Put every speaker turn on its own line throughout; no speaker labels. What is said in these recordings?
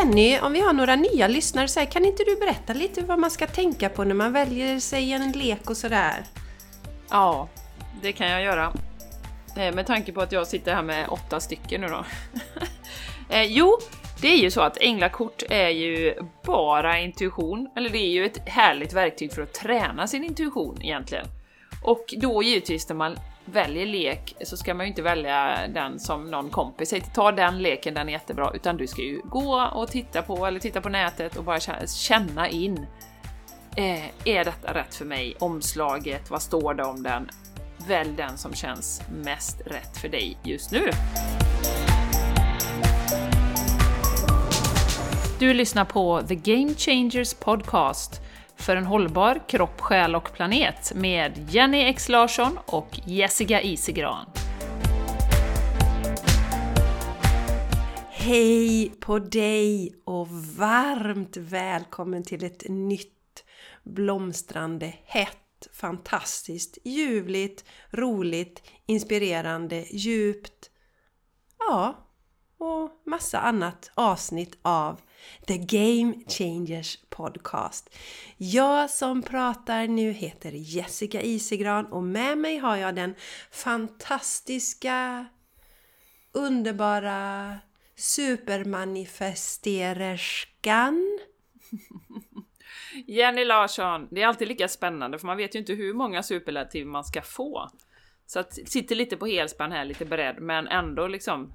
Jenny, om vi har några nya lyssnare, så här, kan inte du berätta lite vad man ska tänka på när man väljer sig en lek och sådär?
Ja, det kan jag göra. Eh, med tanke på att jag sitter här med åtta stycken nu då. eh, jo, det är ju så att änglakort är ju bara intuition, eller det är ju ett härligt verktyg för att träna sin intuition egentligen. Och då givetvis när man väljer lek så ska man ju inte välja den som någon kompis säger ta den leken, den är jättebra, utan du ska ju gå och titta på eller titta på nätet och bara känna in. Eh, är detta rätt för mig? Omslaget, vad står det om den? Välj den som känns mest rätt för dig just nu. Du lyssnar på The Game Changers Podcast för en hållbar kropp, själ och planet med Jenny X Larsson och Jessica Isigran.
Hej på dig och varmt välkommen till ett nytt blomstrande, hett, fantastiskt, ljuvligt, roligt, inspirerande, djupt, ja, och massa annat avsnitt av The Game Changers Podcast. Jag som pratar nu heter Jessica Isigran och med mig har jag den fantastiska, underbara supermanifestererskan
Jenny Larsson, det är alltid lika spännande för man vet ju inte hur många superlativ man ska få. Så att sitter lite på helspänn här, lite beredd, men ändå liksom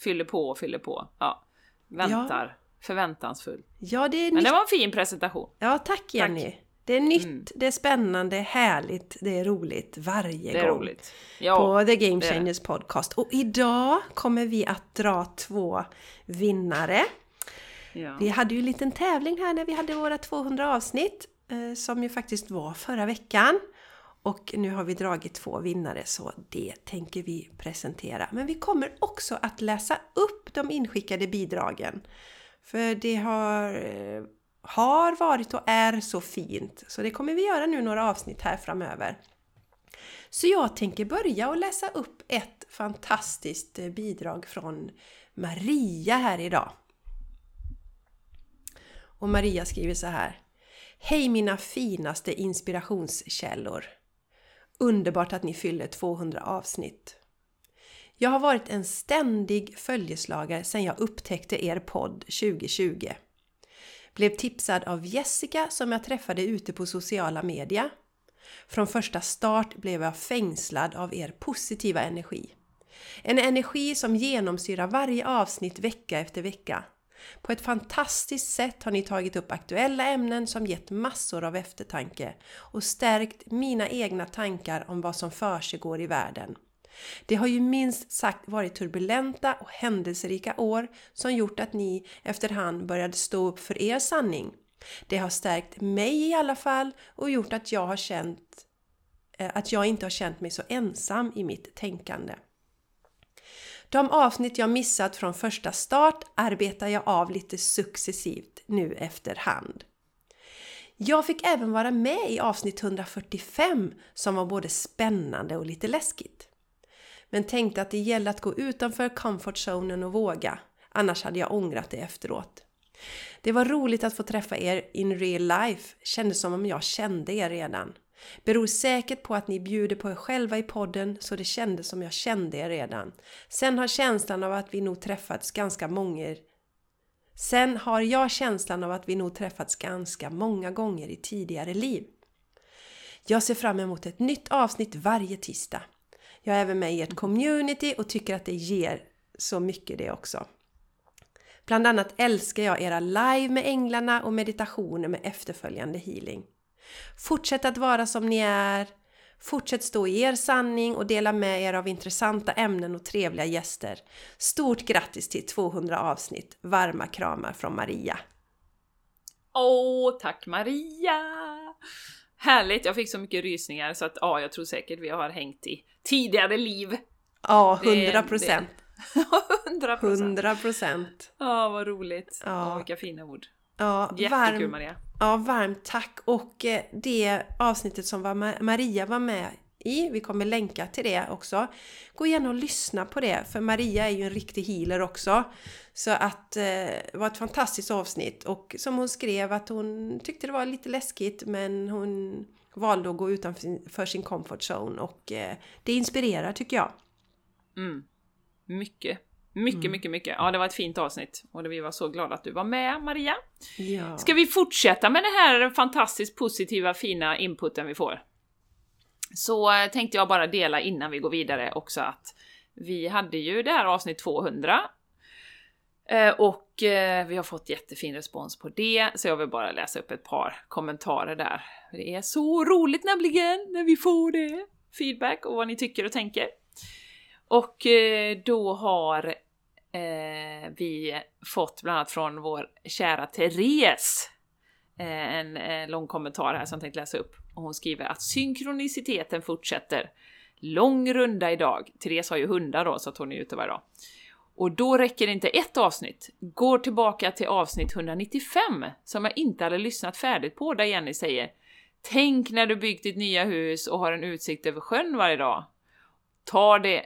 fyller på och fyller på. Ja, väntar. Ja. Förväntansfull.
Ja, det är
Men det var en fin presentation.
Ja, tack Jenny. Tack. Det är nytt, mm. det är spännande, härligt, det är roligt varje
det är
gång.
Roligt.
Ja, på The Game Changers Podcast. Och idag kommer vi att dra två vinnare. Ja. Vi hade ju en liten tävling här när vi hade våra 200 avsnitt eh, som ju faktiskt var förra veckan. Och nu har vi dragit två vinnare så det tänker vi presentera. Men vi kommer också att läsa upp de inskickade bidragen. För det har, har varit och är så fint. Så det kommer vi göra nu några avsnitt här framöver. Så jag tänker börja och läsa upp ett fantastiskt bidrag från Maria här idag. Och Maria skriver så här. Hej mina finaste inspirationskällor! Underbart att ni fyller 200 avsnitt. Jag har varit en ständig följeslagare sedan jag upptäckte er podd 2020. Blev tipsad av Jessica som jag träffade ute på sociala media. Från första start blev jag fängslad av er positiva energi. En energi som genomsyrar varje avsnitt vecka efter vecka. På ett fantastiskt sätt har ni tagit upp aktuella ämnen som gett massor av eftertanke och stärkt mina egna tankar om vad som försiggår i världen. Det har ju minst sagt varit turbulenta och händelserika år som gjort att ni efterhand började stå upp för er sanning. Det har stärkt mig i alla fall och gjort att jag har känt eh, att jag inte har känt mig så ensam i mitt tänkande. De avsnitt jag missat från första start arbetar jag av lite successivt nu efterhand. Jag fick även vara med i avsnitt 145 som var både spännande och lite läskigt. Men tänkte att det gäller att gå utanför comfortzonen och våga. Annars hade jag ångrat det efteråt. Det var roligt att få träffa er in real life. Kändes som om jag kände er redan. Beror säkert på att ni bjuder på er själva i podden så det kändes som jag kände er redan. Sen har känslan av att vi nog träffats ganska många Sen har jag känslan av att vi nog träffats ganska många gånger i tidigare liv. Jag ser fram emot ett nytt avsnitt varje tisdag. Jag är även med i ett community och tycker att det ger så mycket det också. Bland annat älskar jag era live med änglarna och meditationer med efterföljande healing. Fortsätt att vara som ni är. Fortsätt stå i er sanning och dela med er av intressanta ämnen och trevliga gäster. Stort grattis till 200 avsnitt! Varma kramar från Maria!
Åh, tack Maria! Härligt! Jag fick så mycket rysningar så att ja, jag tror säkert vi har hängt i tidigare liv.
Ja, hundra procent.
Hundra
procent.
Ja, vad roligt. Ja. ja, vilka fina ord.
Ja,
Jättekul varm, Maria.
Ja, varmt tack! Och eh, det avsnittet som var Maria var med i. Vi kommer länka till det också. Gå gärna och lyssna på det, för Maria är ju en riktig healer också. Så att eh, det var ett fantastiskt avsnitt och som hon skrev att hon tyckte det var lite läskigt men hon valde att gå utanför sin comfort zone och eh, det inspirerar tycker jag.
Mm. Mycket. Mycket, mm. mycket, mycket. Ja, det var ett fint avsnitt och vi var så glada att du var med, Maria.
Ja.
Ska vi fortsätta med den här fantastiskt positiva, fina inputen vi får? Så eh, tänkte jag bara dela innan vi går vidare också att vi hade ju det här avsnitt 200 eh, Eh, och eh, vi har fått jättefin respons på det, så jag vill bara läsa upp ett par kommentarer där. Det är så roligt nämligen när vi får det! Feedback och vad ni tycker och tänker. Och eh, då har vi fått bland annat från vår kära Therese en lång kommentar här som jag tänkte läsa upp. Och hon skriver att synkroniciteten fortsätter. Lång runda idag. Therese har ju hundar då så att hon är ute varje dag. Och då räcker det inte ett avsnitt. Går tillbaka till avsnitt 195 som jag inte hade lyssnat färdigt på där Jenny säger Tänk när du byggt ditt nya hus och har en utsikt över sjön varje dag. Tar det,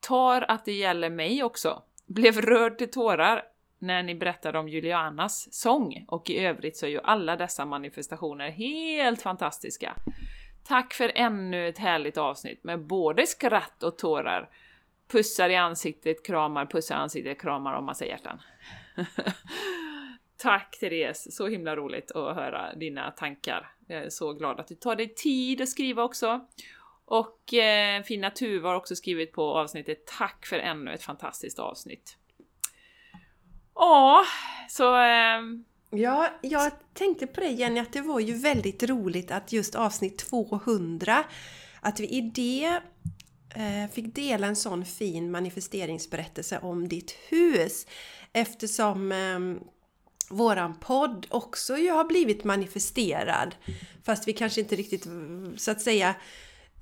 tar att det gäller mig också blev rörd till tårar när ni berättade om Julianas sång och i övrigt så är ju alla dessa manifestationer helt fantastiska. Tack för ännu ett härligt avsnitt med både skratt och tårar. Pussar i ansiktet, kramar, pussar i ansiktet, kramar och massa hjärtan. Tack Therese, så himla roligt att höra dina tankar. Jag är så glad att du tar dig tid att skriva också. Och eh, Fina Tuva har också skrivit på avsnittet Tack för ännu ett fantastiskt avsnitt. Ja, så... Eh...
Ja, jag tänkte på det Jenny, att det var ju väldigt roligt att just avsnitt 200, att vi i det Eh, fick dela en sån fin manifesteringsberättelse om ditt hus. Eftersom eh, våran podd också ju har blivit manifesterad. Fast vi kanske inte riktigt så att säga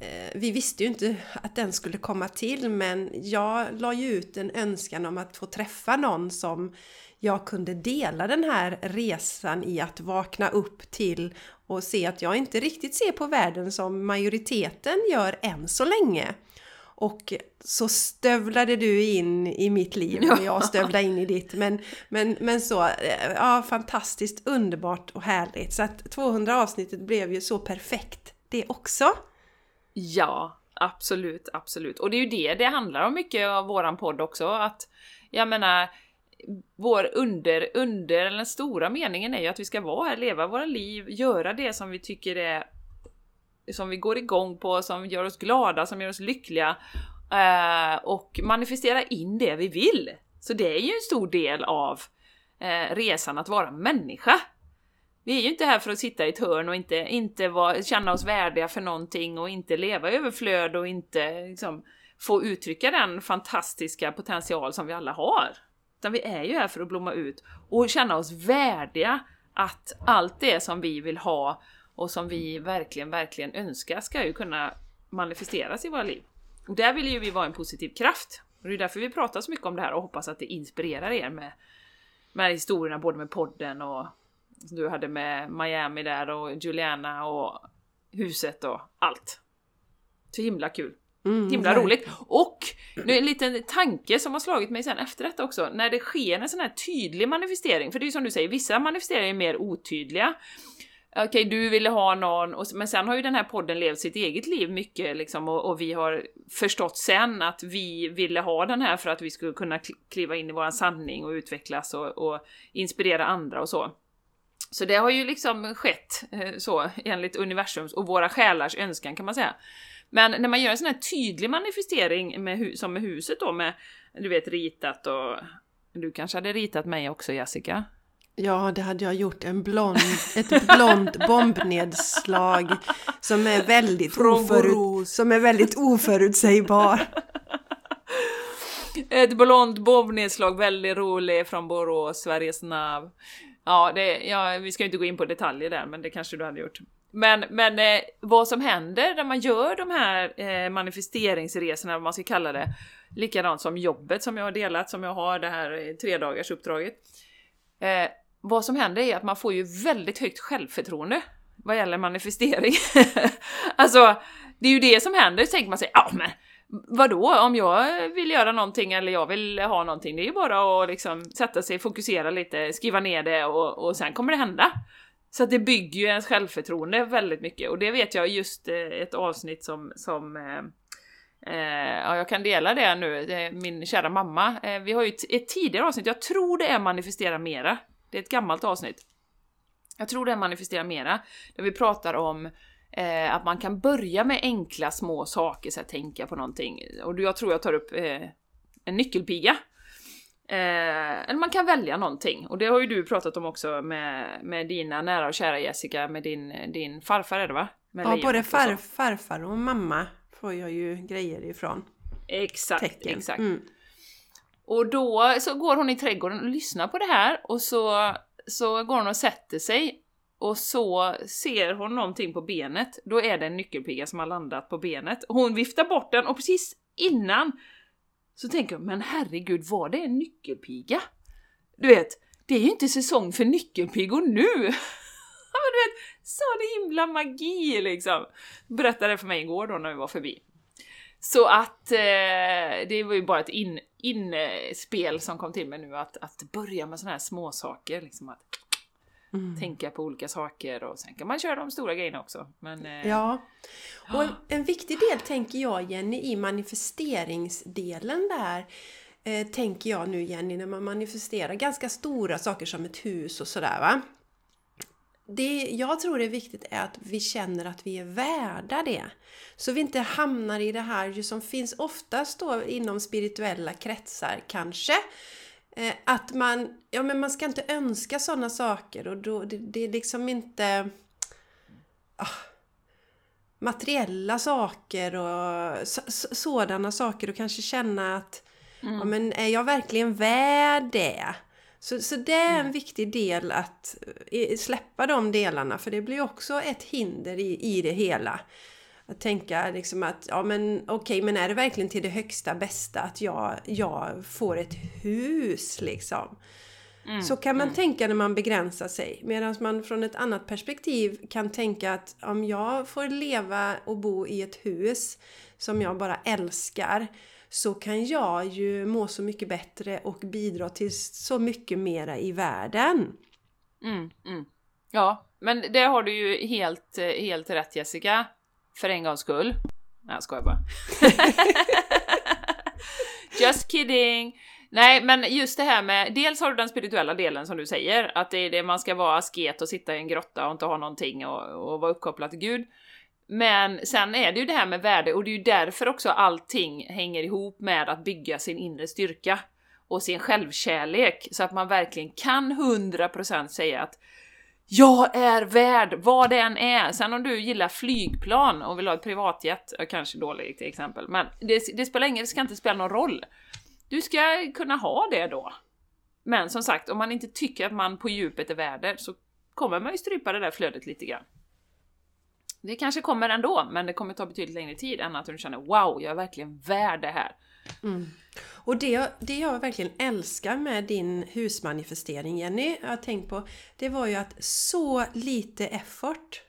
Eh, vi visste ju inte att den skulle komma till men jag la ju ut en önskan om att få träffa någon som jag kunde dela den här resan i att vakna upp till och se att jag inte riktigt ser på världen som majoriteten gör än så länge. Och så stövlade du in i mitt liv och jag stövlade in i ditt. Men, men, men så, eh, ja fantastiskt underbart och härligt. Så att 200 avsnittet blev ju så perfekt det också.
Ja, absolut, absolut. Och det är ju det det handlar om mycket av våran podd också, att jag menar vår under, under, eller den stora meningen är ju att vi ska vara här, leva våra liv, göra det som vi tycker är som vi går igång på, som gör oss glada, som gör oss lyckliga eh, och manifestera in det vi vill. Så det är ju en stor del av eh, resan att vara människa. Vi är ju inte här för att sitta i ett hörn och inte, inte vara, känna oss värdiga för någonting och inte leva i överflöd och inte liksom, få uttrycka den fantastiska potential som vi alla har. Utan vi är ju här för att blomma ut och känna oss värdiga att allt det som vi vill ha och som vi verkligen, verkligen önskar ska ju kunna manifesteras i våra liv. Och där vill ju vi vara en positiv kraft. Och det är därför vi pratar så mycket om det här och hoppas att det inspirerar er med, med historierna både med podden och du hade med Miami där och Juliana och huset och allt. Så himla kul. Mm, himla nej. roligt. Och nu en liten tanke som har slagit mig sen efter detta också, när det sker en sån här tydlig manifestering, för det är ju som du säger, vissa manifesteringar är mer otydliga. Okej, okay, du ville ha någon, och, men sen har ju den här podden levt sitt eget liv mycket liksom, och, och, vi har förstått sen att vi ville ha den här för att vi skulle kunna kliva in i våran sanning och utvecklas och, och inspirera andra och så. Så det har ju liksom skett eh, så enligt universums och våra själars önskan kan man säga. Men när man gör en sån här tydlig manifestering med, som med huset då med, du vet ritat och du kanske hade ritat mig också Jessica?
Ja, det hade jag gjort. En blond, ett blont bombnedslag som är väldigt, oförut, som är väldigt oförutsägbar.
Ett blont bombnedslag, väldigt roligt, från Borås, Sveriges nav. Ja, det, ja, vi ska inte gå in på detaljer där, men det kanske du hade gjort. Men, men eh, vad som händer när man gör de här eh, manifesteringsresorna, vad man ska kalla det, likadant som jobbet som jag har delat, som jag har det här eh, tre dagars uppdraget. Eh, vad som händer är att man får ju väldigt högt självförtroende. vad gäller manifestering. alltså, det är ju det som händer, så tänker man sig, ja men vadå, om jag vill göra någonting eller jag vill ha någonting, det är ju bara att liksom sätta sig, fokusera lite, skriva ner det och, och sen kommer det hända. Så att det bygger ju ens självförtroende väldigt mycket och det vet jag just eh, ett avsnitt som, som eh, eh, ja, jag kan dela det nu, min kära mamma. Eh, vi har ju ett, ett tidigare avsnitt, jag tror det är Manifestera Mera. Det är ett gammalt avsnitt. Jag tror det är Manifestera Mera, där vi pratar om eh, att man kan börja med enkla små saker, så här, tänka på någonting. Och jag tror jag tar upp eh, en nyckelpiga. Eh, eller man kan välja någonting. Och det har ju du pratat om också med, med dina nära och kära Jessica, med din, din farfar är det va? Med
ja, både far, farfar och mamma får jag ju grejer ifrån.
Exakt, Tecken. exakt. Mm. Och då så går hon i trädgården och lyssnar på det här och så, så går hon och sätter sig och så ser hon någonting på benet, då är det en nyckelpiga som har landat på benet. Hon viftar bort den och precis innan så tänker hon, men herregud, var det en nyckelpiga? Du vet, det är ju inte säsong för nyckelpigor nu! men du vet, så himla magi liksom! Berättade det för mig igår då när vi var förbi. Så att eh, det var ju bara ett in, inspel som kom till mig nu, att, att börja med såna här småsaker, liksom att Mm. Tänka på olika saker och sen kan man köra de stora grejerna också. Men, eh,
ja. Och en, en, viktig del tänker jag Jenny i manifesteringsdelen där eh, tänker jag nu Jenny när man manifesterar ganska stora saker som ett hus och sådär va. Det jag tror är viktigt är att vi känner att vi är värda det. Så vi inte hamnar i det här som finns oftast då inom spirituella kretsar kanske Eh, att man, ja men man ska inte önska sådana saker och då, det, det är liksom inte ah, materiella saker och sådana saker och kanske känna att mm. ja, men är jag verkligen värd det? Så, så det är en mm. viktig del att eh, släppa de delarna för det blir också ett hinder i, i det hela. Att tänka liksom att, ja men okej, okay, men är det verkligen till det högsta bästa att jag, jag får ett hus liksom? Mm, så kan man mm. tänka när man begränsar sig. Medan man från ett annat perspektiv kan tänka att om jag får leva och bo i ett hus som jag bara älskar så kan jag ju må så mycket bättre och bidra till så mycket mera i världen.
Mm, mm. ja, men det har du ju helt, helt rätt Jessica. För en gångs skull. Nej, jag skojar bara. Just kidding! Nej, men just det här med, dels har du den spirituella delen som du säger, att det är det man ska vara asket och sitta i en grotta och inte ha någonting och, och vara uppkopplad till Gud. Men sen är det ju det här med värde och det är ju därför också allting hänger ihop med att bygga sin inre styrka och sin självkärlek så att man verkligen kan 100% säga att jag är värd vad det än är. Sen om du gillar flygplan och vill ha ett privatjet, kanske dåligt exempel, men det, det spelar ingen, det ska inte spela någon roll. Du ska kunna ha det då. Men som sagt, om man inte tycker att man på djupet är värd det, så kommer man ju strypa det där flödet lite grann. Det kanske kommer ändå, men det kommer ta betydligt längre tid än att du känner wow, jag är verkligen värd det här.
Mm. Och det, det jag verkligen älskar med din husmanifestering Jenny, jag har tänkt på, det var ju att så lite effort.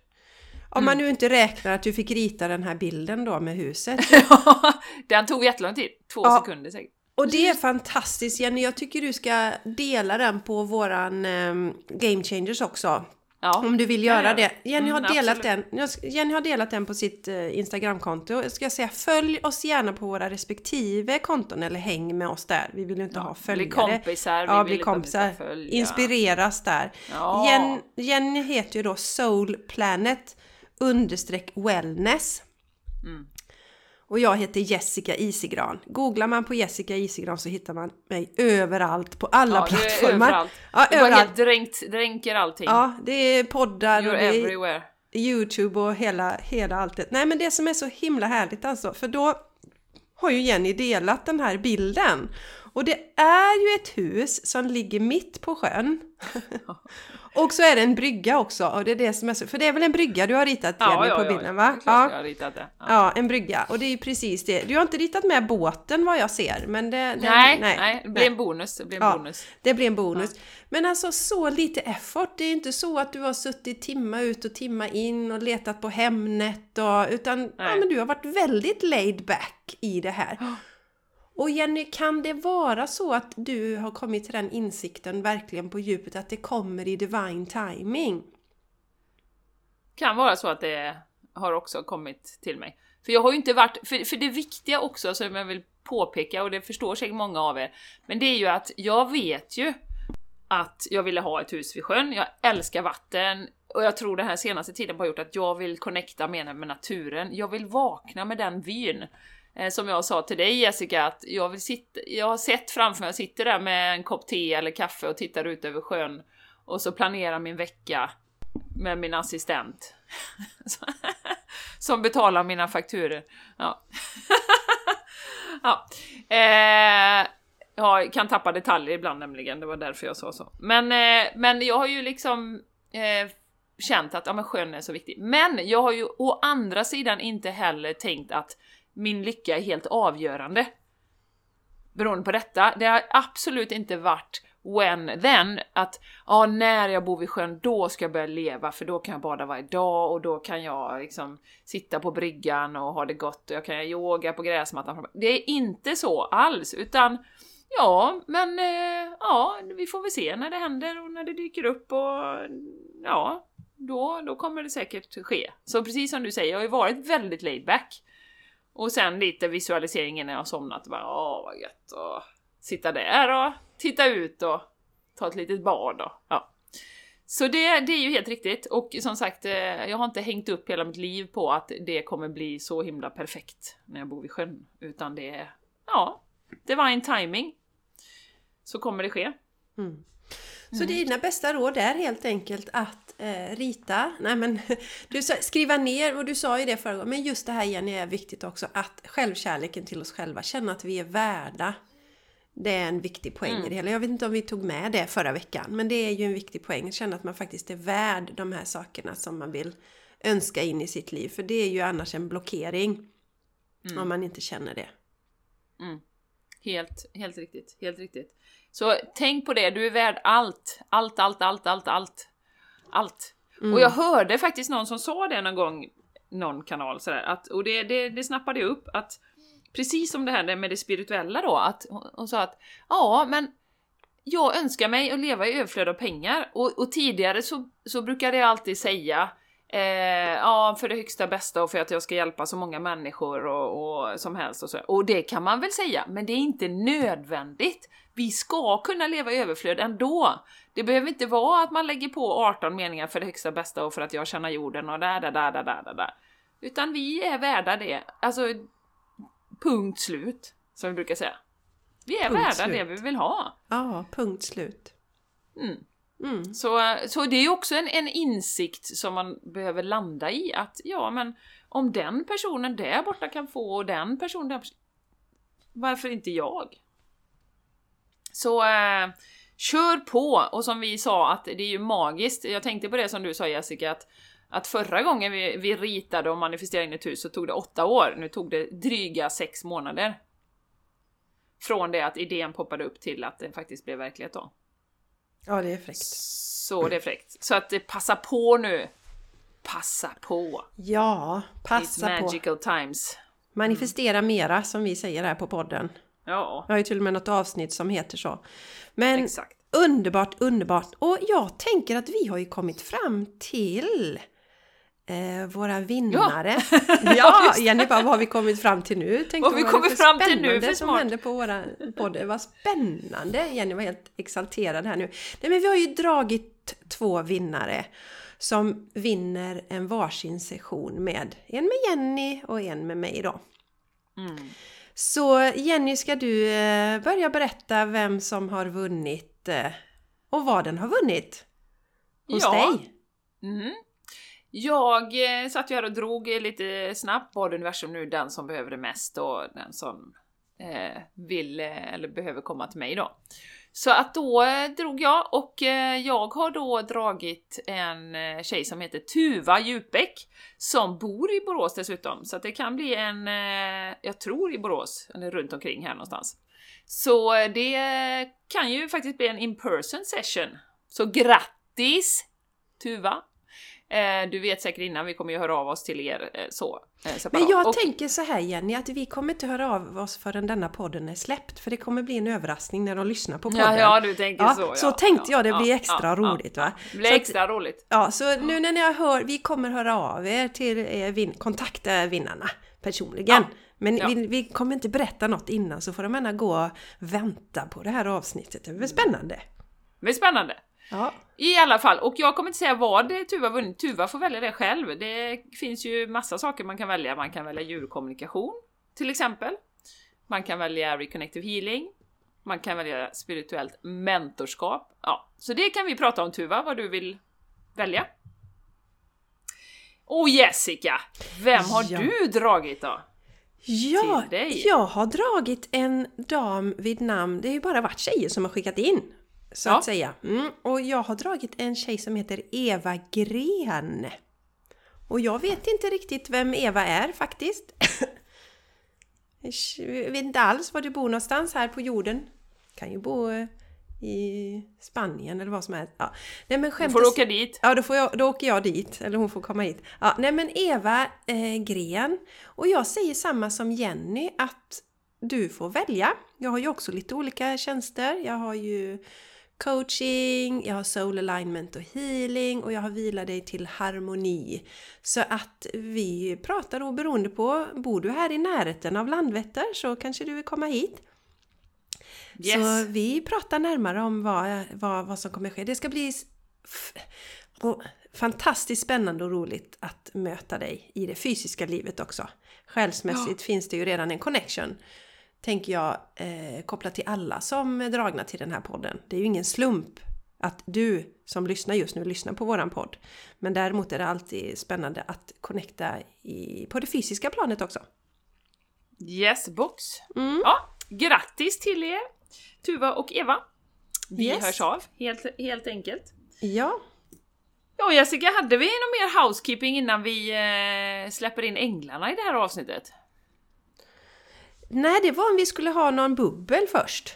Om mm. man nu inte räknar att du fick rita den här bilden då med huset.
Ja, den tog jättelång tid, två ja. sekunder säkert.
Och det är fantastiskt Jenny, jag tycker du ska dela den på våran um, Game Changers också. Ja. Om du vill göra ja, ja. det. Jenny har, mm, delat den, Jenny har delat den på sitt uh, Instagramkonto. Jag ska säga följ oss gärna på våra respektive konton eller häng med oss där. Vi vill ju inte ha följare.
Bli kompisar.
Ja, bli kompisar. Inspireras där. Jen, Jenny heter ju då Soul Planet understreck wellness. Mm. Och jag heter Jessica Isigran. Googlar man på Jessica Isigran så hittar man mig överallt på alla ja, plattformar. Överallt.
Ja, du överallt. helt dränkt, dränker allting.
Ja, det är poddar
You're och det är everywhere.
Youtube och hela, hela allt det. Nej men det som är så himla härligt alltså, för då har ju Jenny delat den här bilden. Och det är ju ett hus som ligger mitt på sjön. och så är det en brygga också. Och det är det som är så, för det är väl en brygga du har ritat Jenny
ja, ja,
på
ja,
bilden
ja.
va?
Ja. Jag har ritat det.
Ja. ja, en brygga. Och det är ju precis det. Du har inte ritat med båten vad jag ser. Men det, det
nej, nej, nej, det blir en bonus. Det blir en
Ja.
bonus.
Det blir en bonus. Men alltså så lite effort. Det är inte så att du har suttit timma ut och timma in och letat på Hemnet och, utan ja, men du har varit väldigt laid back i det här. Och Jenny, kan det vara så att du har kommit till den insikten verkligen på djupet att det kommer i divine timing?
Kan vara så att det har också kommit till mig. För jag har ju inte varit, för, för det viktiga också som jag vill påpeka, och det förstår säkert många av er, men det är ju att jag vet ju att jag ville ha ett hus vid sjön, jag älskar vatten, och jag tror den här senaste tiden har gjort att jag vill connecta mer med naturen, jag vill vakna med den vyn. Eh, som jag sa till dig Jessica, att jag, vill sitta, jag har sett framför mig, jag sitter där med en kopp te eller kaffe och tittar ut över sjön och så planerar min vecka med min assistent. Som betalar mina fakturer. Ja. ja. Eh, jag kan tappa detaljer ibland nämligen, det var därför jag sa så. Men, eh, men jag har ju liksom eh, känt att ja, men sjön är så viktig. Men jag har ju å andra sidan inte heller tänkt att min lycka är helt avgörande. Beroende på detta. Det har absolut inte varit when then, att ja, när jag bor vid sjön, då ska jag börja leva, för då kan jag bada varje dag och då kan jag liksom sitta på bryggan och ha det gott och jag kan göra yoga på gräsmattan. Det är inte så alls, utan ja, men eh, ja, vi får väl se när det händer och när det dyker upp och ja, då, då kommer det säkert ske. Så precis som du säger, jag har ju varit väldigt laid back. Och sen lite visualisering innan jag somnat. Bara, Åh, vad gött att sitta där och titta ut och ta ett litet bad. Och, ja. Så det, det är ju helt riktigt. Och som sagt, eh, jag har inte hängt upp hela mitt liv på att det kommer bli så himla perfekt när jag bor vid sjön. Utan det är, ja, divine timing. Så kommer det ske.
Mm. Så dina bästa råd är helt enkelt att eh, rita, nej men du sa, skriva ner, och du sa ju det förra gången, men just det här Jenny är viktigt också, att självkärleken till oss själva, känna att vi är värda. Det är en viktig poäng i det hela. Jag vet inte om vi tog med det förra veckan, men det är ju en viktig poäng, känna att man faktiskt är värd de här sakerna som man vill önska in i sitt liv, för det är ju annars en blockering om man inte känner det.
Mm. Helt, helt riktigt, helt riktigt. Så tänk på det, du är värd allt. Allt, allt, allt, allt, allt. Allt. Och jag hörde faktiskt någon som sa det någon gång, någon kanal sådär, att, och det, det, det snappade jag upp, att precis som det här med det spirituella då, att hon sa att ja, men jag önskar mig att leva i överflöd av pengar och, och tidigare så, så brukade jag alltid säga eh, ja, för det högsta bästa och för att jag ska hjälpa så många människor och, och som helst och så. Och det kan man väl säga, men det är inte nödvändigt. Vi ska kunna leva i överflöd ändå. Det behöver inte vara att man lägger på 18 meningar för det högsta bästa och för att jag känner jorden och där, där, där, där, där, där, där. Utan vi är värda det. Alltså, punkt slut, som vi brukar säga. Vi är
Punkt
värda
slut.
det vi vill ha.
Ja, punkt slut.
Mm.
Mm.
Så, så det är ju också en, en insikt som man behöver landa i att ja, men om den personen där borta kan få och den personen där varför inte jag? Så eh, kör på! Och som vi sa att det är ju magiskt. Jag tänkte på det som du sa Jessica, att, att förra gången vi, vi ritade och manifesterade in ett hus så tog det åtta år. Nu tog det dryga sex månader. Från det att idén poppade upp till att det faktiskt blev verklighet då.
Ja, det är fräckt.
Så det är fräckt. Så att eh, passa på nu! Passa på!
Ja,
It's
passa på.
magical times.
Manifestera mera som vi säger här på podden.
Ja,
Jag har ju till och med något avsnitt som heter så. Men
exakt.
underbart, underbart! Och jag tänker att vi har ju kommit fram till eh, våra vinnare. Ja,
det.
Jenny bara, vad har vi kommit fram till nu? Tänkte,
Vad vi kommit fram till nu för
som
smart?
händer på våra podd? Vad spännande! Jenny var helt exalterad här nu. Nej, men vi har ju dragit två vinnare som vinner en varsin session med en med Jenny och en med mig då.
Mm.
Så Jenny, ska du eh, börja berätta vem som har vunnit eh, och vad den har vunnit? Hos
Ja.
dig?
Mhm. Jag eh, satt ju här och drog lite snabbt, vad universum nu den som behöver det mest och den som eh, vill eh, eller behöver komma till mig då. Så att då eh, drog jag och jag har då dragit en tjej som heter Tuva Djupbäck som bor i Borås dessutom, så att det kan bli en, jag tror i Borås, eller runt omkring här någonstans. Så det kan ju faktiskt bli en in-person session. Så grattis Tuva! Eh, du vet säkert innan, vi kommer ju höra av oss till er eh, så eh, separat.
Men jag
Och-
tänker så här Jenny, att vi kommer inte höra av oss förrän denna podden är släppt. För det kommer bli en överraskning när de lyssnar på podden.
Ja, ja, du tänker
Ja,
så. Ja,
så tänkte jag, det
ja,
blir extra roligt, va?
Det blir
Så att-
extra roligt.
Ja, så nu när har hört, vi kommer höra av er till er vin, kontakta vinnarna personligen. Men
Ja.
vi, vi kommer inte berätta något innan så får de gärna gå och vänta på det här avsnittet. Det väl spännande?
Det blir spännande.
Ja.
I alla fall, och jag kommer inte säga vad det Tuva vunnit, Tuva får välja det själv. Det finns ju massa saker man kan välja. Man kan välja djurkommunikation, till exempel. Man kan välja reconnective healing. Man kan välja spirituellt mentorskap. Ja, så det kan vi prata om Tuva, vad du vill välja. Och Jessica, vem har
Ja.
du dragit då?
Ja, jag har dragit en dam vid namn, det har ju bara varit tjejer som har skickat in. Så
Ja.
att säga. Mm, och jag har dragit en tjej som heter Eva Gren. Och jag vet inte riktigt vem Eva är faktiskt. Jag vet inte alls var du bor någonstans här på jorden. Kan ju bo eh, i Spanien eller vad som helst. Ja. Nej, men
Du
skämt
får
ås-
åka dit.
Ja, då, får jag, då åker jag dit, eller hon får komma hit. Ja, nej men Eva eh, Gren. Och jag säger samma som Jenny, att du får välja. Jag har ju också lite olika tjänster. Jag har ju coaching, jag har soul alignment och healing och jag har vila dig till harmoni. Så att vi pratar då beroende på, bor du här i närheten av Landvetter så kanske du vill komma hit.
Yes.
Så vi pratar närmare om vad, vad, vad som kommer ske. Det ska bli och fantastiskt spännande och roligt att möta dig i det fysiska livet också. Själsmässigt finns det ju redan en connection, tänker jag, eh, kopplat till alla som är dragna till den här podden. Det är ju ingen slump att du som lyssnar just nu lyssnar på våran podd. Men däremot är det alltid spännande att connecta i, på det fysiska planet också.
Yes box.
Mm.
Ja, grattis till er Tuva och Eva. Vi
Yes.
hörs av, helt, helt enkelt.
Ja,
Ja Jessica, hade vi någon mer housekeeping innan vi eh, släpper in änglarna i det här avsnittet?
Nej, det var om vi skulle ha någon bubbel först.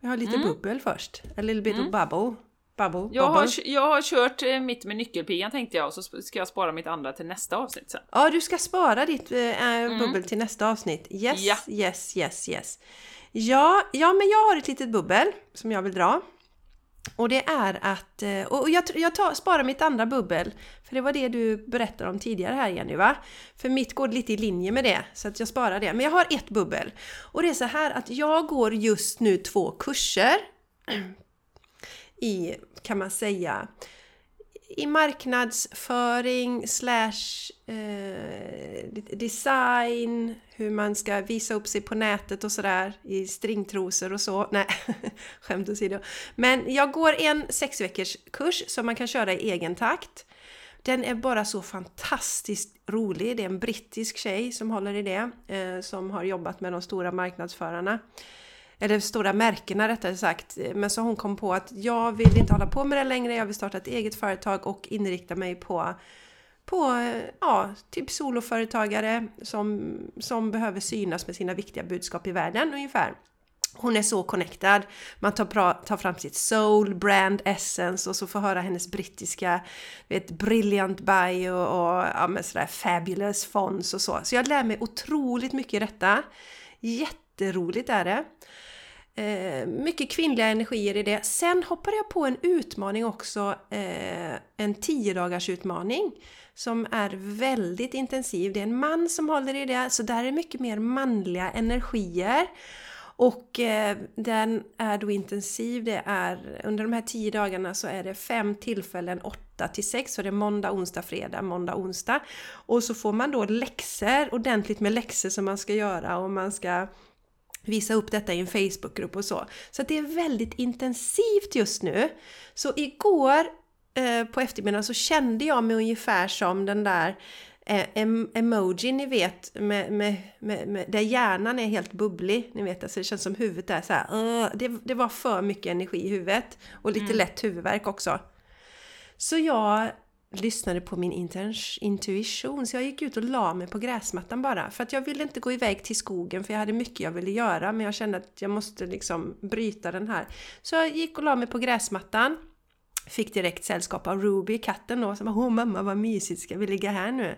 Vi har lite bubbel först. A little bit of bubble. Bubble.
Jag har,
bubble.
jag har kört eh, mitt med nyckelpigan tänkte jag och så ska jag spara mitt andra till nästa avsnitt sen.
Ja, du ska spara ditt eh, bubbel till nästa avsnitt. Yes,
Ja.
yes, yes, yes. Ja, ja, men jag har ett litet bubbel som jag vill dra. Och det är att, eh, och jag, jag tar, sparar mitt andra bubbel, för det var det du berättade om tidigare här Jenny va? För mitt går lite i linje med det, så att jag sparar det. Men jag har ett bubbel. Och det är så här att jag går just nu två kurser i, kan man säga, i marknadsföring slash eh, design, hur man ska visa upp sig på nätet och sådär i stringtrosor och så. Nej, skämt åsido. Men jag går en sex veckors kurs som man kan köra i egen takt. Den är bara så fantastiskt rolig. Det är en brittisk tjej som håller i det, eh, som har jobbat med de stora marknadsförarna eller stora märkena rättare sagt. Men så hon kom på att jag vill inte hålla på med det längre, jag vill starta ett eget företag och inrikta mig på, på ja, typ soloföretagare som, som behöver synas med sina viktiga budskap i världen ungefär. Hon är så connectad. Man tar, pra, tar fram sitt soul, brand, essence och så får höra hennes brittiska, vet, brilliant bio och ja, men sådär fabulous fonts och så. Så jag lär mig otroligt mycket i detta. Jätteroligt är det. Eh, mycket kvinnliga energier i det. Sen hoppade jag på en utmaning också, eh, en 10 dagars utmaning som är väldigt intensiv. Det är en man som håller i det, så där är mycket mer manliga energier. Och eh, den är då intensiv, det är under de här 10 dagarna så är det fem tillfällen 8 till 6, så det är måndag, onsdag, fredag, måndag, onsdag. Och så får man då läxor, ordentligt med läxor som man ska göra och man ska visa upp detta i en Facebookgrupp och så. Så det är väldigt intensivt just nu. Så igår eh, på eftermiddagen så kände jag mig ungefär som den där eh, em emoji ni vet, med, med, med, med, där hjärnan är helt bubblig. Ni vet, alltså det känns som huvudet är så här, uh, det, det var för mycket energi i huvudet. Och lite mm. lätt huvudvärk också. Så jag lyssnade på min intuition så jag gick ut och la mig på gräsmattan bara. För att jag ville inte gå iväg till skogen för jag hade mycket jag ville göra men jag kände att jag måste liksom bryta den här. Så jag gick och la mig på gräsmattan. Fick direkt sällskap av Ruby, katten då, som bara Åh mamma vad mysigt, ska vi ligga här nu?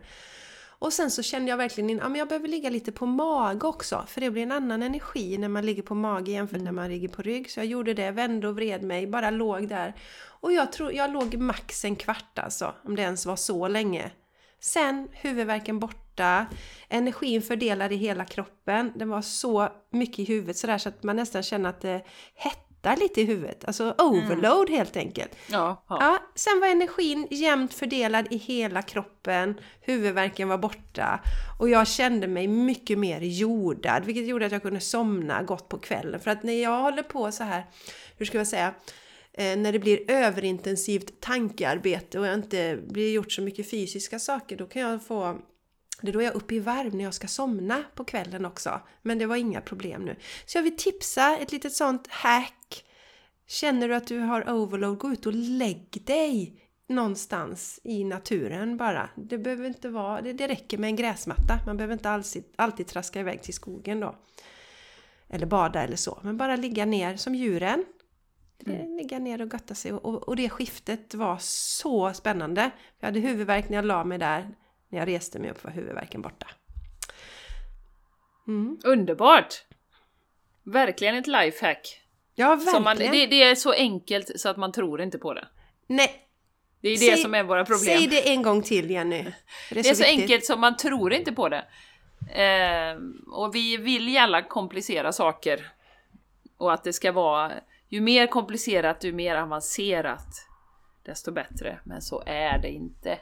Och sen så kände jag verkligen in, ja men jag behöver ligga lite på mage också, för det blir en annan energi när man ligger på mage jämfört med när man ligger på rygg. Så jag gjorde det, vände och vred mig, bara låg där. Och jag tror, jag låg max en kvart alltså, om det ens var så länge. Sen huvudvärken borta, energin fördelad i hela kroppen. Det var så mycket i huvudet sådär så att man nästan känner att det hette lättar lite i huvudet. Alltså overload mm. helt enkelt.
Ja,
ja. ja, sen var energin jämnt fördelad i hela kroppen, huvudvärken var borta och jag kände mig mycket mer jordad, vilket gjorde att jag kunde somna gott på kvällen. För att när jag håller på så här, hur ska jag säga, eh, när det blir överintensivt tankearbete och jag inte blir gjort så mycket fysiska saker, då kan jag få det är då jag är uppe i varv när jag ska somna på kvällen också. Men det var inga problem nu. Så jag vill tipsa ett litet sånt hack. Känner du att du har overload, gå ut och lägg dig någonstans i naturen bara. Det behöver inte vara, det, det räcker med en gräsmatta. Man behöver inte alltid, alltid traska iväg till skogen då. Eller bada eller så. Men bara ligga ner som djuren. Mm. Ligga ner och götta sig. Och, och det skiftet var så spännande. Jag hade huvudvärk när jag la mig där. När jag reste mig upp var huvudvärken borta.
Mm. Underbart! Verkligen ett lifehack.
Ja, verkligen. Man,
det, det, är så enkelt så att man tror inte på det.
Nej.
Det är säg, det som är våra problem.
Säg det en gång till Jenny.
Det är, det är så, så enkelt så man tror inte på det. Eh, och vi vill gärna komplicera saker. Och att det ska vara, ju mer komplicerat, ju mer avancerat, desto bättre. Men så är det inte.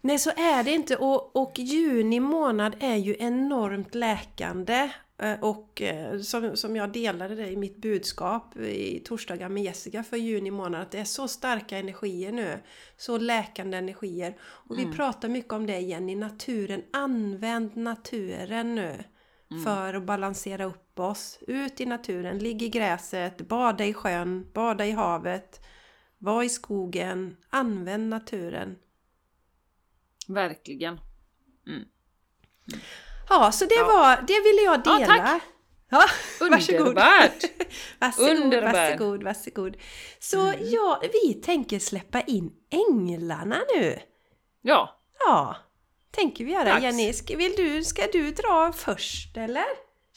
Nej, så är det inte. Och, och juni månad är ju enormt läkande. Eh, och eh, som, som jag delade det i mitt budskap i torsdagar med Jessica för juni månad, att det är så starka energier nu. Så läkande energier. Och vi mm. pratar mycket om det igen i naturen. Använd naturen nu. Mm. För att balansera upp oss. Ut i naturen, ligg i gräset, bada i sjön, bada i havet. Var i skogen, använd naturen.
Verkligen. Mm.
Ja, så det ja. var, det ville jag dela. Ja, tack! Ja,
varsågod. Underbart!
varsågod, Underbar. varsågod, varsågod. Så mm. ja, vi tänker släppa in änglarna nu.
Ja.
Ja, tänker vi göra. Dags. Jenny, ska, vill du, ska du dra först eller?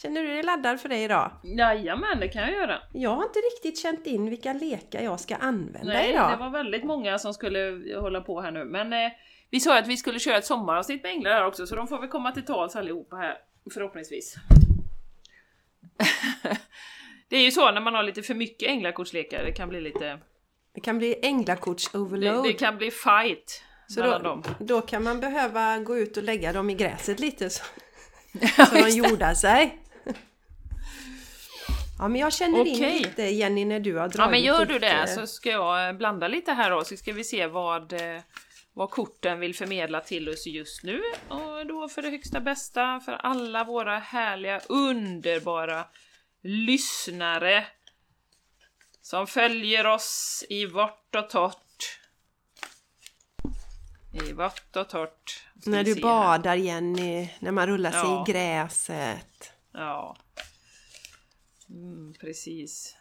Känner du dig laddad för det idag?
Jajamän, det kan jag göra.
Jag har inte riktigt känt in vilka lekar jag ska använda
Nej,
idag.
det var väldigt många som skulle hålla på här nu, men eh, vi sa att vi skulle köra ett sommaravsnitt med änglar här också, så de får väl komma till tals allihopa här, förhoppningsvis. det är ju så när man har lite för mycket änglakortslekar, det kan bli lite...
Det kan bli änglakorts-overload.
Det, det, kan bli fight
så då, dem. då kan man behöva gå ut och lägga dem i gräset lite så, så de jordar sig. Ja men jag känner okay. in lite Jenny när du har dragit
Ja men gör du det så ska jag blanda lite här då så ska vi se vad eh, vad korten vill förmedla till oss just nu och då för det högsta bästa för alla våra härliga, underbara lyssnare som följer oss i vårt och torrt. I vått och torrt.
När du badar här. Jenny, när man rullar sig ja. i gräset.
Ja. Mm, precis.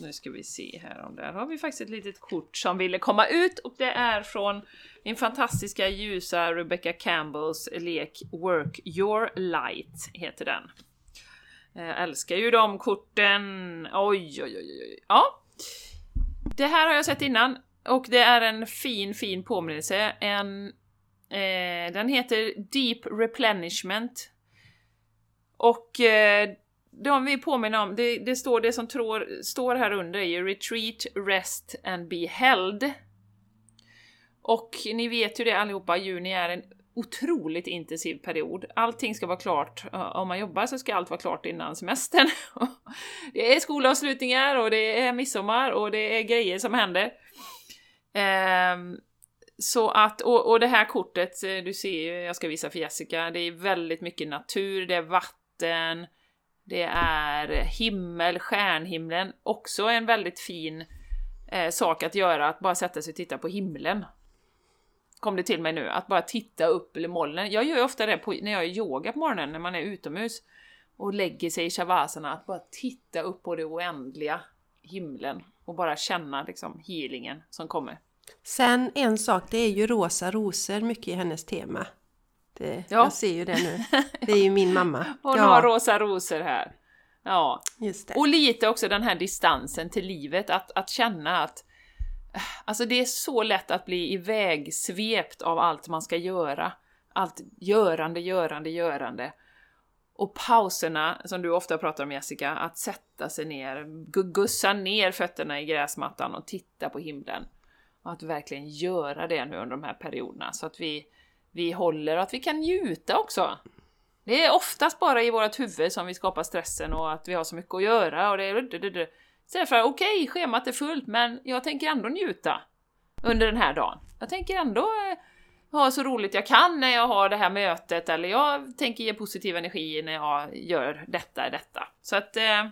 Nu ska vi se här om där har vi faktiskt ett litet kort som ville komma ut och det är från min fantastiska ljusa Rebecca Campbells lek Work Your Light heter den. Jag älskar ju de korten. Oj, oj, oj, oj. Ja. Det här har jag sett innan och det är en fin, fin påminnelse. En, eh, den heter Deep Replenishment. Och eh, de vi påminner om, det, det, står det som tror, står här under är ju Retreat, Rest and Be Held. Och ni vet ju det allihopa, juni är en otroligt intensiv period. Allting ska vara klart. Om man jobbar så ska allt vara klart innan semestern. det är skolavslutningar och det är midsommar och det är grejer som händer. Um, så att, och, och det här kortet, eh, du ser ju, jag ska visa för Jessica, det är väldigt mycket natur, det är vatten, det är himmel, stjärnhimlen, också en väldigt fin eh, sak att göra, att bara sätta sig och titta på himlen. Kom det till mig nu, att bara titta upp i molnen. Jag gör ju ofta det på, när jag gör yoga på morgonen, när man är utomhus och lägger sig i shavasana, att bara titta upp på det oändliga himlen och bara känna liksom healingen som kommer.
Sen en sak, det är ju rosa rosor mycket i hennes tema. Det,
Ja.
Jag ser ju det nu. Det är ju min mamma.
Hon
ja,
har rosa rosor här. Ja,
just det.
och lite också den här distansen till livet, att, att känna att Alltså det är så lätt att bli ivägsvept av allt man ska göra. Allt görande, görande, görande. Och pauserna, som du ofta pratar om Jessica, att sätta sig ner, gu- gussa ner fötterna i gräsmattan och titta på himlen. Och att verkligen göra det nu under de här perioderna, så att vi, vi håller och att vi kan njuta också. Det är oftast bara i vårt huvud som vi skapar stressen och att vi har så mycket att göra och det är... Istället för okej, schemat är fullt, men jag tänker ändå njuta under den här dagen. Jag tänker ändå eh, ha så roligt jag kan när jag har det här mötet, eller jag tänker ge positiv energi när jag gör detta, detta. Så att... Eh,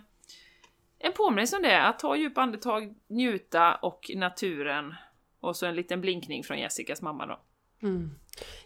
en påminnelse om det, att ta djupa andetag, njuta och naturen. Och så en liten blinkning från Jessicas mamma då.
Mm.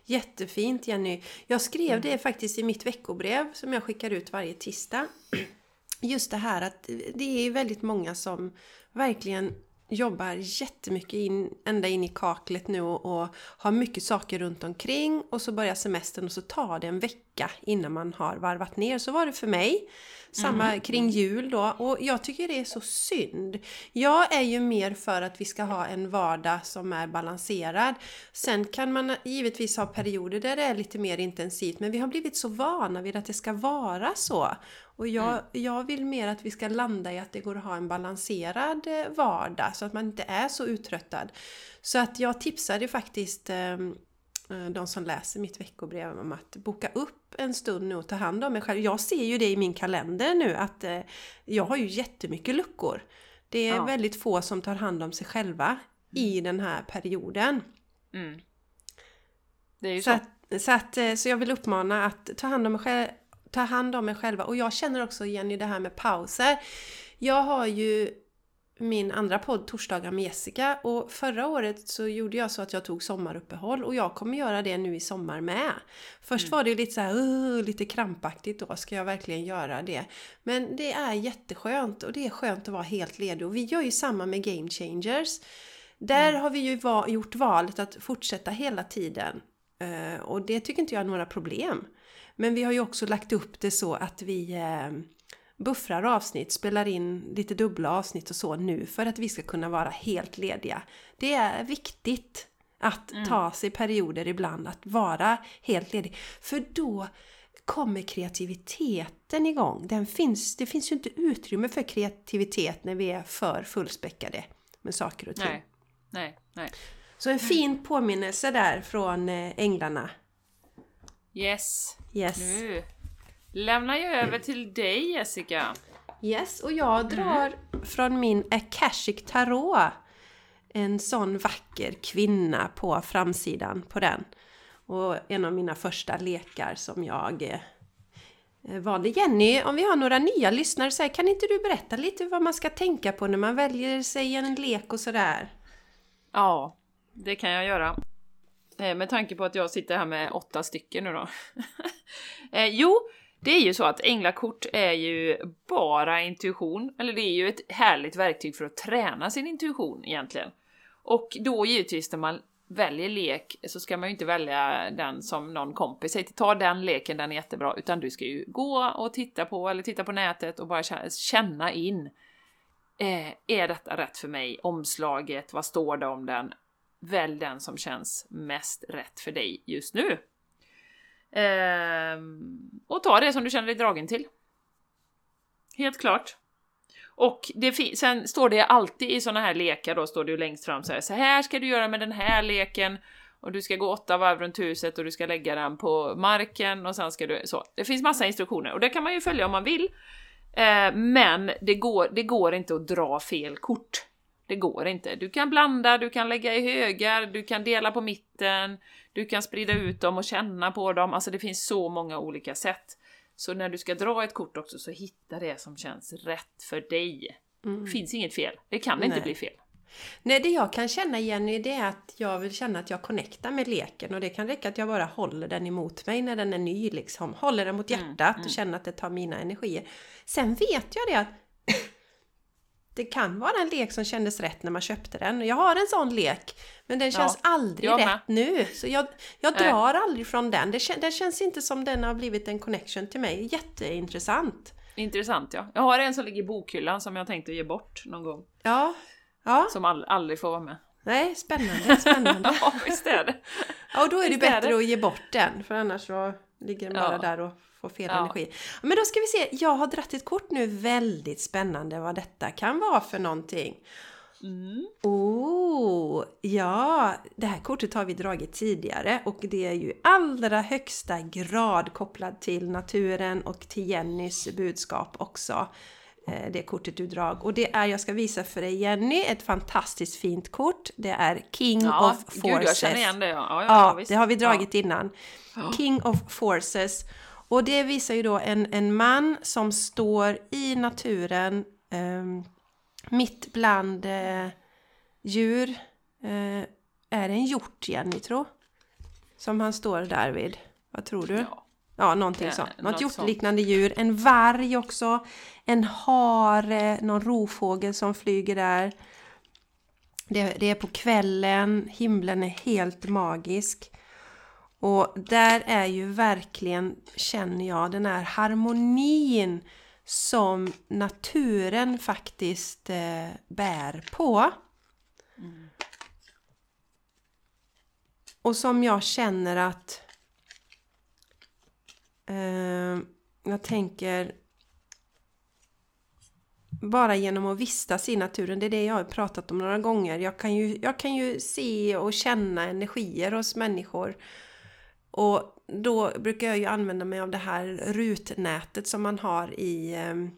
Jättefint Jenny. Jag skrev
Mm.
det faktiskt i mitt veckobrev som jag skickar ut varje tisdag. Just det här att det är väldigt många som verkligen jobbar jättemycket in, ända in i kaklet nu och, och har mycket saker runt omkring och så börjar semestern och så tar det en vecka innan man har varvat ner. Så var det för mig. Samma kring jul då och jag tycker det är så synd. Jag är ju mer för att vi ska ha en vardag som är balanserad. Sen kan man givetvis ha perioder där det är lite mer intensivt men vi har blivit så vana vid att det ska vara så. Och jag, jag vill mer att vi ska landa i att det går att ha en balanserad eh, vardag så att man inte är så uttröttad. Så att jag tipsade faktiskt ehm, eh, de som läser mitt veckobrev om att boka upp en stund nu och ta hand om mig själv. Jag ser ju det i min kalender nu att eh, jag har ju jättemycket luckor. Det är
Ja.
väldigt få som tar hand om sig själva i den här perioden.
Mm. Det är ju
Så,
så.
att, så, att, så jag vill uppmana att ta hand om själv ta hand om mig själva och jag känner också igen i det här med pauser. Jag har ju min andra podd Torsdagar med Jessica och förra året så gjorde jag så att jag tog sommaruppehåll och jag kommer göra det nu i sommar med. Först var det ju lite så här, "Ugh", lite krampaktigt då, ska jag verkligen göra det? Men det är jätteskönt och det är skönt att vara helt ledig och vi gör ju samma med Game Changers. Där har vi ju va- gjort valet att fortsätta hela tiden Eh, och det tycker inte jag är några problem. Men vi har ju också lagt upp det så att vi eh, buffrar avsnitt, spelar in lite dubbla avsnitt och så nu för att vi ska kunna vara helt lediga. Det är viktigt att ta sig perioder ibland att vara helt ledig. För då kommer kreativiteten igång. Den finns, det finns ju inte utrymme för kreativitet när vi är för fullspäckade med saker och ting.
Nej, nej, nej.
Så en fin påminnelse där från eh, änglarna.
Yes.
Yes.
Nu lämnar jag över till dig Jessica.
Yes, och jag drar från min Akashic Tarot. En sån vacker kvinna på framsidan på den. Och en av mina första lekar som jag eh, valde. Jenny, om vi har några nya lyssnare, så här, kan inte du berätta lite vad man ska tänka på när man väljer sig en lek och sådär?
Ja, det kan jag göra. Med tanke på att jag sitter här med åtta stycken nu då. eh, jo, det är ju så att änglakort är ju bara intuition, eller det är ju ett härligt verktyg för att träna sin intuition egentligen. Och då givetvis när man väljer lek så ska man ju inte välja den som någon kompis säger till, ta den leken, den är jättebra, utan du ska ju gå och titta på, eller titta på nätet och bara känna in. Eh, är detta rätt för mig? Omslaget, vad står det om den? Välj den som känns mest rätt för dig just nu. Ehm, och ta det som du känner dig dragen till. Helt klart. Och det sen står det alltid i såna här lekar då, står det ju längst fram så här, så här ska du göra med den här leken och du ska gå åtta varv runt huset och du ska lägga den på marken och sen ska du så. Det finns massa instruktioner och det kan man ju följa om man vill. Eh, men det går, det går inte att dra fel kort. Det går inte. Du kan blanda, du kan lägga i högar, du kan dela på mitten, du kan sprida ut dem och känna på dem. Alltså det finns så många olika sätt. Så när du ska dra ett kort också så hitta det som känns rätt för dig. Mm. finns inget fel. Det kan Nej. inte bli fel.
Nej, det jag kan känna Jenny, det är att jag vill känna att jag connectar med leken och det kan räcka att jag bara håller den emot mig när den är ny liksom. Håller den mot mm, hjärtat mm, mm. och känner att det tar mina energier. Sen vet jag det att det kan vara en lek som kändes rätt när man köpte den. Jag har en sån lek, men den känns ja, aldrig rätt nu. Så jag, jag drar aldrig från den. Det, det känns inte som den har blivit en connection till mig. Jätteintressant.
Intressant ja. Jag har en som ligger i bokhyllan som jag tänkte ge bort någon gång.
Ja. ja.
Som all, aldrig får vara med.
Nej, spännande, spännande.
ja, visst är det.
Ja, och då är det bättre det. att ge bort den, för annars så ligger den bara ja. där och får fel ja. energi. Men då ska vi se, jag har dratt ett kort nu, väldigt spännande vad detta kan vara för någonting. Mm. Oh, ja, det här kortet har vi dragit tidigare och det är ju allra högsta grad kopplat till naturen och till Jennys budskap också. Eh, det kortet du drag. Och det är, jag ska visa för dig Jenny, ett fantastiskt fint kort. Det är King ja, of Forces. Gud, jag
känner igen det. Ja, ja,
ja det har vi dragit innan. King of Forces. Och det visar ju då en, en man som står i naturen eh, mitt bland eh, djur. Eh, är det en hjort Jenny tro? Som han står där vid. Vad tror du? Ja, ja någonting ja, sånt. Något hjortliknande djur. En varg också. En hare, någon rovfågel som flyger där. Det, det är på kvällen, himlen är helt magisk. Och där är ju verkligen, känner jag, den här harmonin som naturen faktiskt eh, bär på. Mm. Och som jag känner att eh, jag tänker bara genom att vistas i naturen, det är det jag har pratat om några gånger. Jag kan ju, jag kan ju se och känna energier hos människor och då brukar jag ju använda mig av det här rutnätet som man har i, ehm,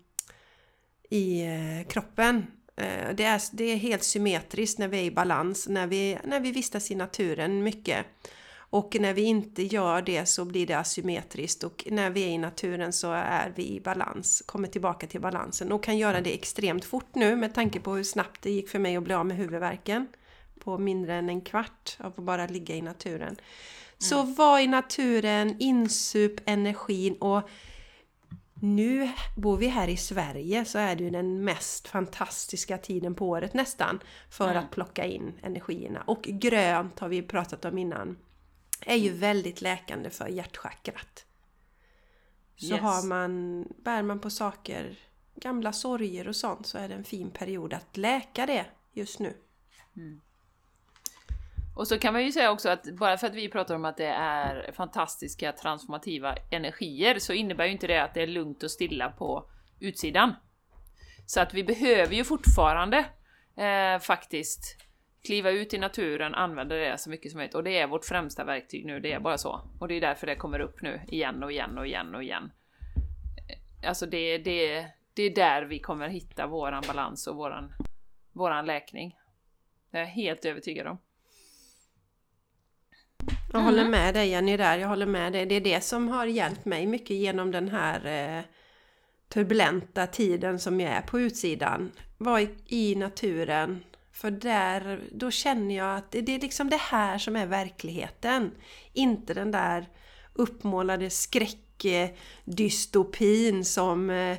i eh, kroppen. Eh, det är, det är helt symmetriskt när vi är i balans, när vi, när vi vistas i naturen mycket. Och när vi inte gör det så blir det asymmetriskt och när vi är i naturen så är vi i balans, kommer tillbaka till balansen och kan göra det extremt fort nu med tanke på hur snabbt det gick för mig att bli av med huvudvärken på mindre än en kvart av att bara ligga i naturen. Så var i naturen, insup energin och nu bor vi här i Sverige så är det ju den mest fantastiska tiden på året nästan för mm. att plocka in energierna. Och grönt har vi pratat om innan. Är ju väldigt läkande för hjärtchakrat. Så yes. har man, bär man på saker, gamla sorger och sånt så är det en fin period att läka det just nu. Mm.
Och så kan man ju säga också att bara för att vi pratar om att det är fantastiska transformativa energier så innebär ju inte det att det är lugnt och stilla på utsidan. Så att vi behöver ju fortfarande eh, faktiskt kliva ut i naturen, använda det så mycket som möjligt. Och det är vårt främsta verktyg nu, det är bara så. Och det är därför det kommer upp nu igen och igen och igen och igen. Eh, alltså det, det, det är där vi kommer hitta våran balans och våran, våran läkning. Det är jag helt övertygad om.
Jag mm. håller med dig Jenny där, jag håller med dig. Det är det som har hjälpt mig mycket genom den här eh, turbulenta tiden som jag är på utsidan. Var i, i naturen. För där, då känner jag att det, det är liksom det här som är verkligheten. Inte den där uppmålade skräckdystopin som, eh,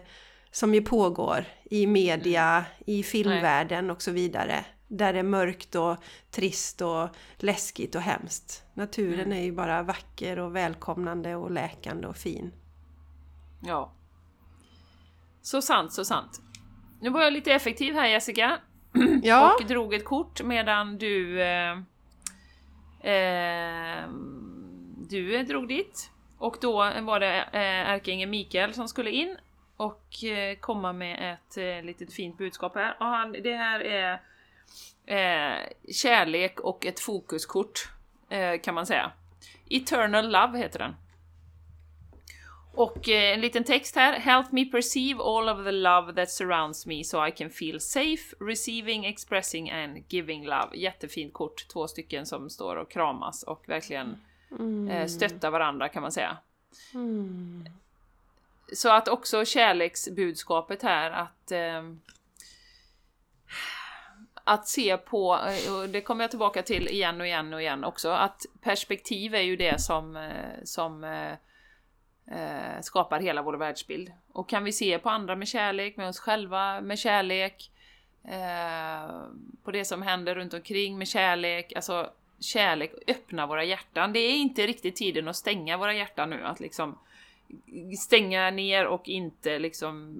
som ju pågår i media, i filmvärlden och så vidare. Där det är mörkt och trist och läskigt och hemskt. Naturen mm. är ju bara vacker och välkomnande och läkande och fin.
Ja. Så sant, så sant. Nu var jag lite effektiv här Jessica. Ja. och drog ett kort medan du... Eh, eh, du drog ditt. Och då var det eh, ärkeängeln Mikael som skulle in och eh, komma med ett eh, litet fint budskap här. Och han, det här är eh, kärlek och ett fokuskort eh, kan man säga. Eternal Love heter den. Och eh, en liten text här. Help me perceive all of the love that surrounds me so I can feel safe, receiving, expressing and giving love. Jättefint kort, två stycken som står och kramas och verkligen eh, stöttar varandra kan man säga.
Mm.
Så att också kärleksbudskapet här att eh, att se på, eh, och det kommer jag tillbaka till igen och igen och igen också, att perspektiv är ju det som, eh, som eh, eh, skapar hela vår världsbild. Och kan vi se på andra med kärlek, med oss själva med kärlek, eh, på det som händer runt omkring med kärlek, alltså kärlek öppna våra hjärtan. Det är inte riktigt tiden att stänga våra hjärtan nu, att liksom stänga ner och inte liksom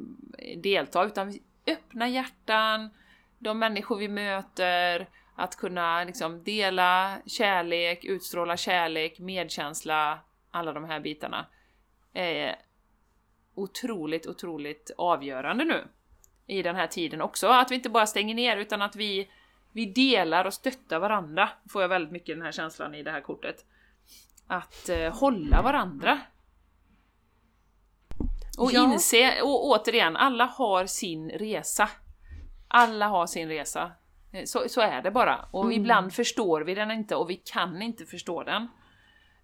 delta, utan öppna hjärtan, de människor vi möter, att kunna liksom dela kärlek, utstråla kärlek, medkänsla, alla de här bitarna är otroligt, otroligt avgörande nu i den här tiden också. Att vi inte bara stänger ner utan att vi, vi delar och stöttar varandra. Får jag väldigt mycket den här känslan i det här kortet. Att eh, hålla varandra. Och
Ja.
inse, och återigen, alla har sin resa. Alla har sin resa. Eh, Så, så är det bara. Och ibland förstår vi den inte och vi kan inte förstå den.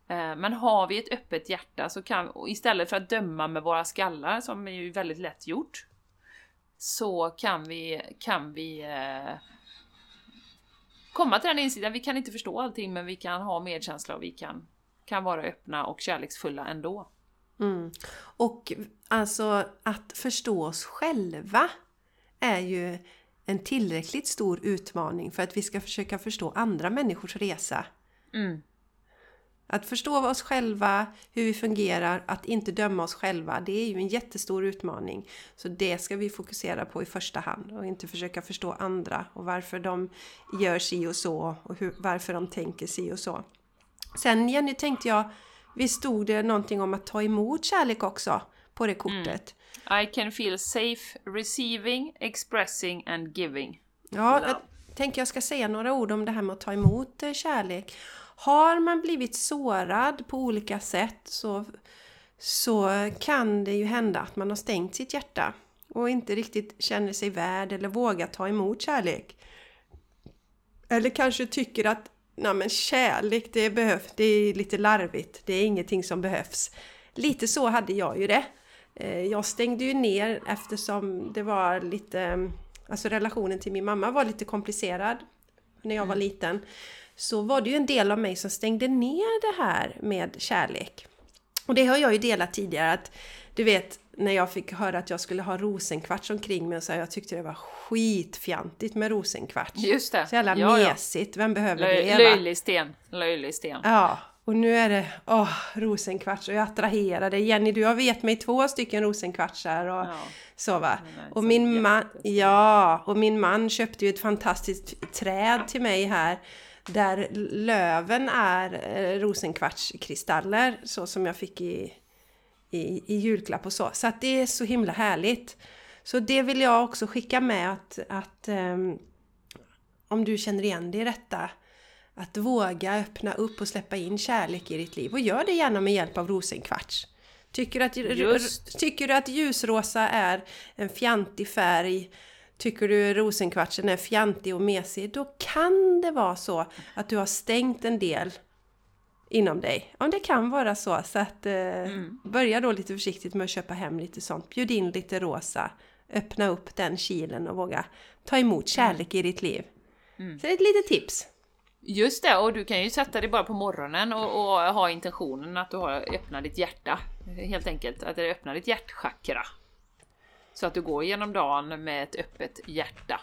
Eh, Men har vi ett öppet hjärta så kan istället för att döma med våra skallar, som är ju väldigt lätt gjort, så kan vi, kan vi eh, komma till den insikten, vi kan inte förstå allting men vi kan ha medkänsla och vi kan, kan vara öppna och kärleksfulla ändå.
Mm. Och alltså att förstå oss själva är ju en tillräckligt stor utmaning för att vi ska försöka förstå andra människors resa.
Mm.
Att förstå oss själva, hur vi fungerar, att inte döma oss själva, det är ju en jättestor utmaning. Så det ska vi fokusera på i första hand och inte försöka förstå andra och varför de gör si och så och hur, varför de tänker si och så. Sen Jenny tänkte jag, visst stod det någonting om att ta emot kärlek också på det kortet?
I can feel safe receiving, expressing and giving.
Ja,
Love.
jag tänker jag ska säga några ord om det här med att ta emot eh, kärlek. Har man blivit sårad på olika sätt så, så kan det ju hända att man har stängt sitt hjärta och inte riktigt känner sig värd eller vågar ta emot kärlek. Eller kanske tycker att Nej men kärlek, det behövs, det är lite larvigt, det är ingenting som behövs. Lite så hade jag ju det. Eh, Jag stängde ju ner eftersom det var lite, alltså relationen till min mamma var lite komplicerad när jag var liten. Så var det ju en del av mig som stängde ner det här med kärlek. Och det har jag ju delat tidigare att du vet när jag fick höra att jag skulle ha rosenkvarts omkring mig så här, jag tyckte det var skitfjantigt med rosenkvarts.
Just det!
Så jävla
ja.
mesigt, vem behöver
Löj,
det? va?
löjlig sten. Löjlig sten.
Ja, och nu är det åh, rosenkvarts och jag attraherade. Jenny, du har vet mig två stycken rosenkvartsar och
Ja.
så va. Och min man, ja, och min man köpte ju ett fantastiskt träd till mig här där löven är eh, rosenkvartskristaller så som jag fick i, i, i julklapp och så. Så att det är så himla härligt. Så det vill jag också skicka med att, att ehm, om du känner igen det i detta att våga öppna upp och släppa in kärlek i ditt liv och gör det gärna med hjälp av rosenkvarts. Tycker du att,
Just.
tycker du att ljusrosa är en fjantig färg Tycker du rosenkvartsen är fjantig och mesig, då kan det vara så att du har stängt en del inom dig. Om det kan vara så, så att eh, börja då lite försiktigt med att köpa hem lite sånt. Bjud in lite rosa, öppna upp den kilen och våga ta emot kärlek i ditt liv. Så det är ett litet tips.
Just det, och du kan ju sätta dig bara på morgonen och, och ha intentionen att du har öppnat ditt hjärta. Helt enkelt, att du öppnar ditt hjärtchakra. Så att du går genom dagen med ett öppet hjärta.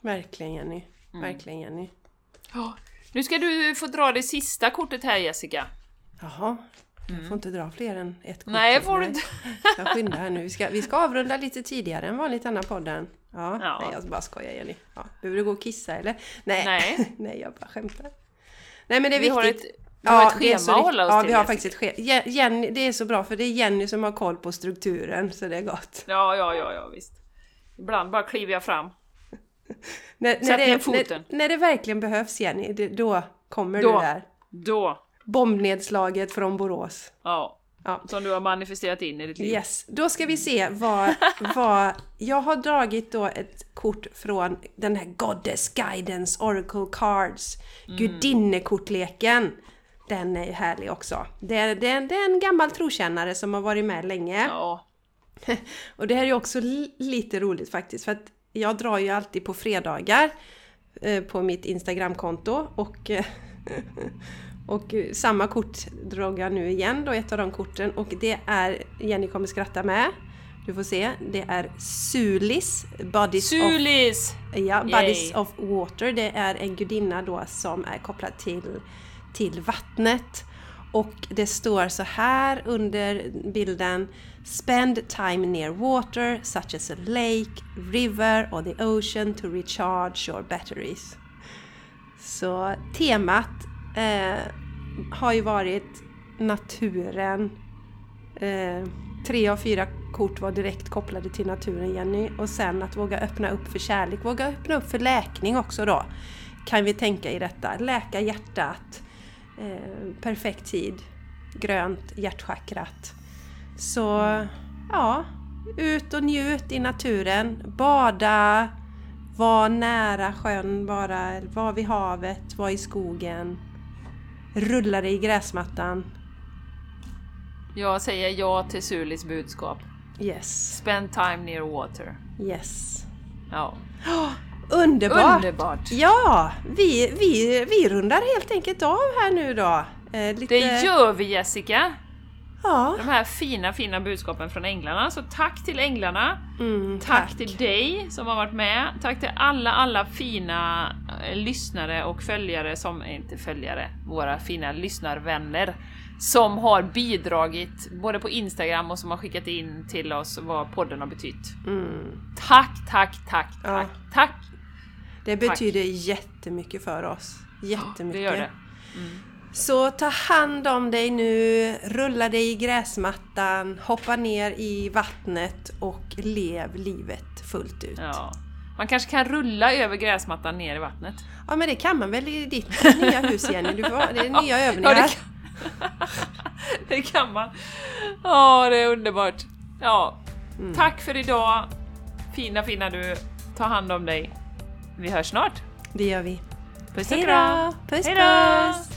Verkligen Jenny. Verkligen Jenny.
Ja. Nu ska du få dra det sista kortet här Jessica.
Jaha, jag får inte dra fler än ett kort.
Nej, får du inte.
Jag skyndar här nu. Vi ska, vi ska avrunda lite tidigare än vanligt denna podden. Ja,
Ja.
nej jag bara skojar Jenny. Ja, behöver du gå och kissa eller? Nej,
Nej.
nej jag bara skämtar. Nej men det är
Vi har
viktigt.
ett, vi har ett
det är
schema att hålla oss
Ja,
till.
vi har faktiskt ett schema. Je- Jenny, det är så bra för det är Jenny som har koll på strukturen, så det är gott.
Ja, ja, ja, ja, visst. Ibland bara kliver jag fram.
När, när, det,
foten.
när, när det verkligen behövs Jenny, det, då kommer
Då.
du där.
Då.
Bombnedslaget från Borås.
Ja.
Ja.
Som du har manifesterat in i ditt liv.
Yes, då ska vi se vad, vad... Jag har dragit då ett kort från den här Goddess Guidance Oracle Cards.
Mm.
Gudinnekortleken. Den är ju härlig också. Det är, det, är, det är en gammal trokännare som har varit med länge.
Ja.
Och det här är ju också li- lite roligt faktiskt för att jag drar ju alltid på fredagar eh, på mitt Instagramkonto och, eh, och eh, samma kort drog jag nu igen då, ett av de korten och det är, Jenny kommer skratta med, du får se, det är Sulis, Bodies of
Sulis!
Ja,
Yay.
Bodies of Water, det är en gudinna då som är kopplad till, till vattnet. Och det står så här under bilden Spend time near water such as a lake, river or the ocean to recharge your batteries. Så temat eh, har ju varit naturen. Eh, tre av fyra kort var direkt kopplade till naturen Jenny. Och sen att våga öppna upp för kärlek, våga öppna upp för läkning också då. Kan vi tänka i detta. Läka hjärtat. Eh, perfekt tid. Grönt, hjärtchakrat. Så ja, ut och njut i naturen. Bada. Var nära sjön bara, var vid havet, var i skogen. Rulla dig i gräsmattan.
Jag säger ja till Sulis budskap.
Yes,
Spend time near water.
yes.
Ja.
Underbart!
Underbart!
Ja, vi, vi, vi rundar helt enkelt av här nu då. Eh, lite,
Det gör vi Jessica!
Ja.
De här fina, fina budskapen från änglarna. Så tack till änglarna!
Mm,
Tack, till dig som har varit med. Tack till alla, alla fina eh, lyssnare och följare som, eh, inte följare, våra fina lyssnarvänner som har bidragit både på Instagram och som har skickat in till oss vad podden har betytt.
Mm.
Tack, tack, tack,
Ja.
tack, tack!
Det betyder jättemycket för oss. Jättemycket.
Det gör det.
Så ta hand om dig nu, rulla dig i gräsmattan, hoppa ner i vattnet och lev livet fullt ut.
Ja. Man kanske kan rulla över gräsmattan ner i vattnet.
Ja men det kan man väl i ditt nya hus Jenny? Du får, det är nya övningar.
Ja, det, kan, det kan man. Ja, det är underbart. Ja,
Mm.
tack för idag. Fina, fina du. Ta hand om dig. Vi hörs snart.
Det gör vi.
Puss och kram.
Puss puss!